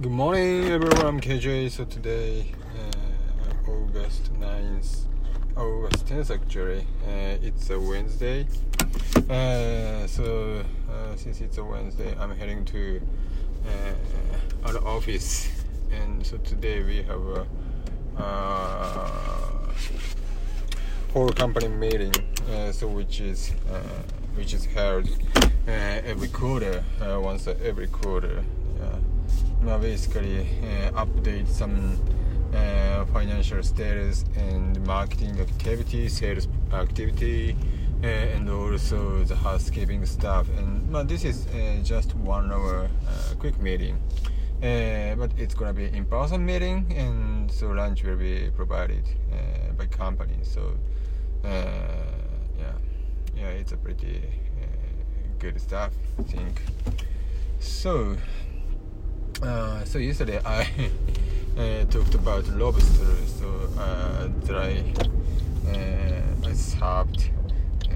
Good morning, everyone. I'm KJ. So today, uh, August 9th, August 10th actually, uh, it's a Wednesday. Uh, so uh, since it's a Wednesday, I'm heading to uh, our office, and so today we have a uh, whole company meeting. So which is which is held every quarter, once every quarter. Basically uh, update some uh, financial status and marketing activity, sales activity, uh, and also the housekeeping stuff. And this is just one hour quick meeting. Uh, but it's gonna be in-person meeting, and so lunch will be provided uh, by company. So uh, yeah, yeah, it's a pretty good stuff, I think. So uh, so yesterday I uh, talked about lobster. So uh, that I uh, served uh,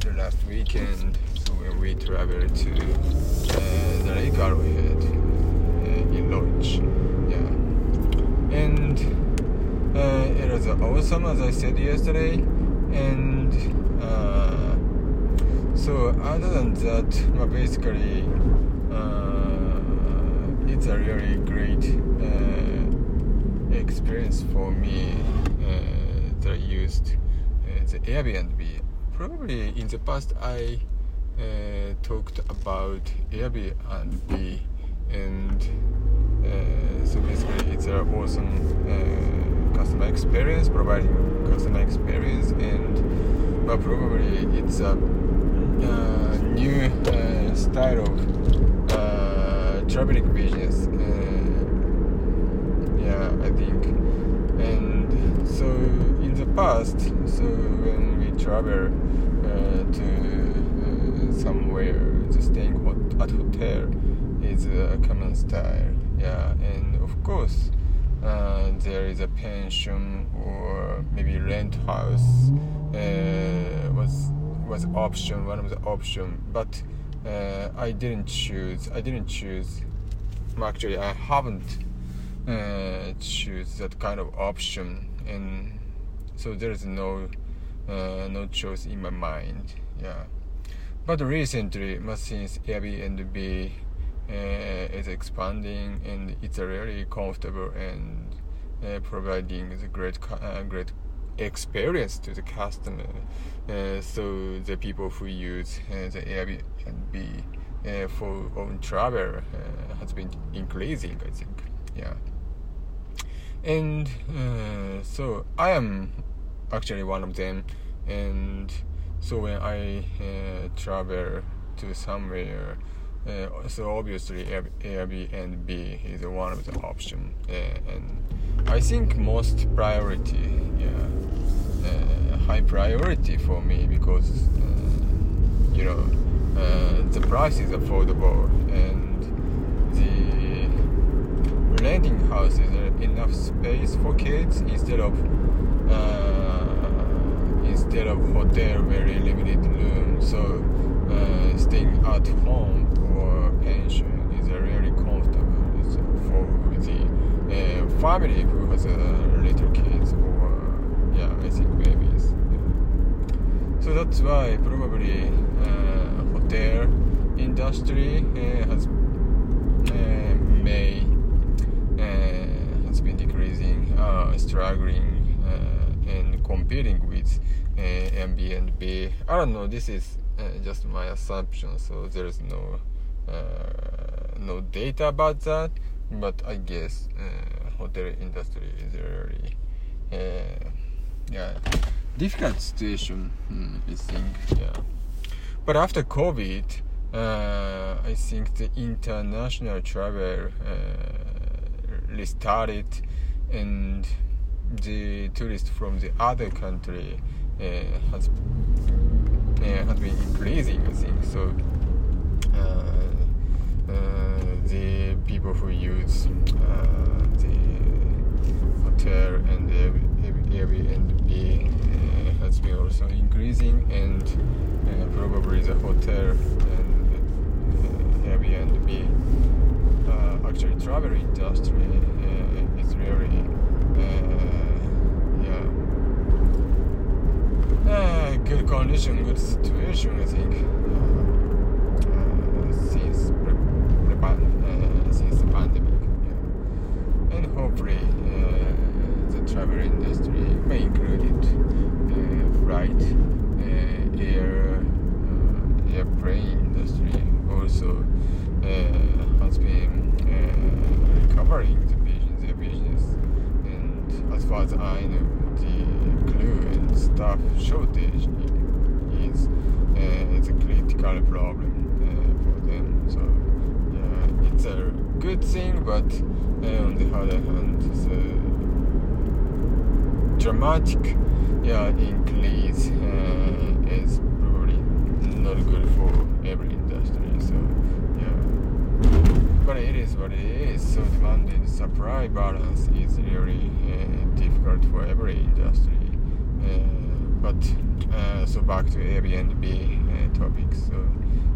the last weekend. So when we traveled to the Lake Arrowhead in Lodge, yeah, and it was awesome as I said yesterday, and. So other than that, well, basically, it's a really great uh, experience for me uh, that I used uh, the Airbnb. Probably in the past I uh, talked about Airbnb, and uh, so basically it's an awesome uh, customer experience, providing customer experience, and but probably it's a new style of traveling business. Uh, yeah, I think. And so in the past, so when we travel uh, to uh, somewhere, the staying at hotel is a common style. Yeah, and of course. Uh, there is a pension or maybe rent house uh, was was option one of the option but uh, I didn't choose I didn't choose actually I haven't uh, choose that kind of option and so there is no uh, no choice in my mind yeah. But recently since Airbnb uh, is expanding and it's really comfortable and uh, providing the great uh, great experience to the customer. Uh, so the people who use uh, the Airbnb uh, for own travel uh, has been increasing, I think. Yeah. And uh, so I am actually one of them. And so when I uh, travel to somewhere, so obviously Airbnb is one of the option, uh, and I think most priority, uh, high priority for me because uh, you know uh, the price is affordable and the renting house is enough space for kids instead of uh, instead of hotel very limited room. So uh, staying at home or pension is really comfortable for the uh, family who has little kids yeah I think babies. Yeah. So that's why probably uh, hotel industry uh, has uh, may uh, has been decreasing, uh, struggling, uh, and competing with uh, Airbnb. I don't know. This is uh, just my assumption, so there's no uh, no data about that. But I guess uh, hotel industry is really uh, yeah difficult situation. Hmm, I think yeah. But after COVID, uh, I think the international travel uh, restarted, and the tourists from the other country uh, has uh, has been increasing. I think so. And uh, probably the hotel and uh, Airbnb uh, actually travel industry uh, is really yeah good condition, good situation. I think since pre- pre- since the pandemic, yeah. and hopefully the travel industry may include it, flight, air, airplane industry also uh, has been uh, recovering the business, their business. And as far as I know, the crew and staff shortage is uh, it's a critical problem uh, for them. So yeah, it's a good thing, but uh, on the other hand, it's a dramatic yeah increase uh, is probably not good for every industry. So yeah, but it is what it is. So demand and supply balance is really uh, difficult for every industry. Uh, but uh, so back to Airbnb uh, topic. So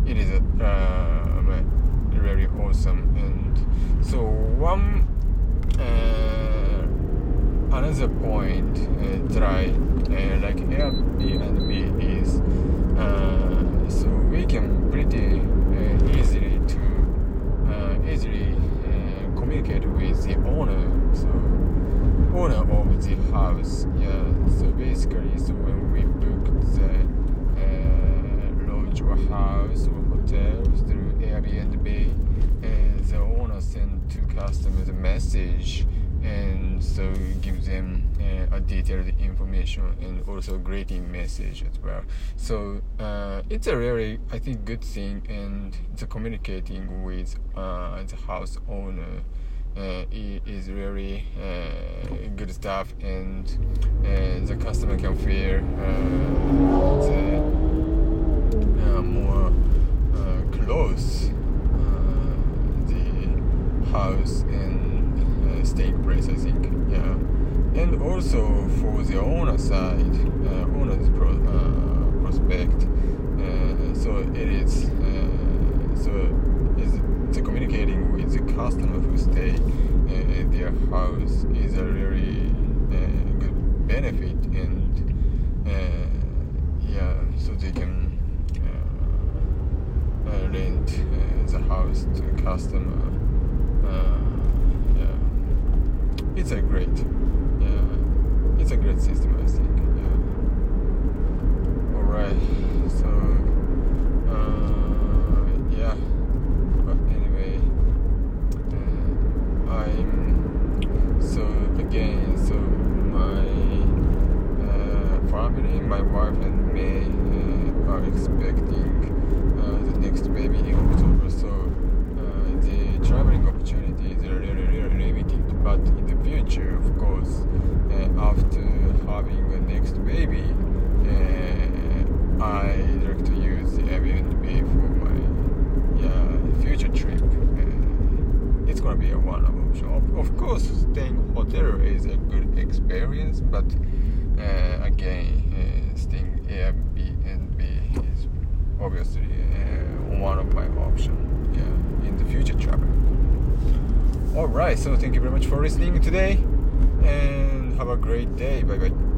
it is a um, really awesome and so one another point uh, that I uh, like Airbnb lodge or house or hotels through Airbnb and the owner send to customers a message and so give them uh, a detailed information and also greeting message as well. So uh, it's a really i think good thing and the communicating with uh, the house owner. Uh, is really uh, good stuff and uh, the customer can feel the more close the house and staying place, I think. Yeah, and also for the owner side, uh, owner's pro, uh, prospect. Uh, so it is uh, so is the communicating with the customer who stay uh, at their house is a really uh, good benefit and yeah, so they can rent the house to customer it's a great, yeah, it's a great system, I think. Yeah. All right, so uh, yeah, but anyway, uh, I'm so again, so my uh, family, my wife and me uh, are expecting uh, the next baby in October, so uh, the traveling opportunities are really, really limited, but future, of course, uh, after having a next baby, uh, I like to use the Airbnb for my yeah, future trip. Uh, it's gonna be a one option. Of, of course, staying hotel is a good experience, but uh, again, uh, staying Airbnb is obviously uh, one of my options yeah, in the future travel. Alright, so thank you very much for listening today and have a great day. Bye bye.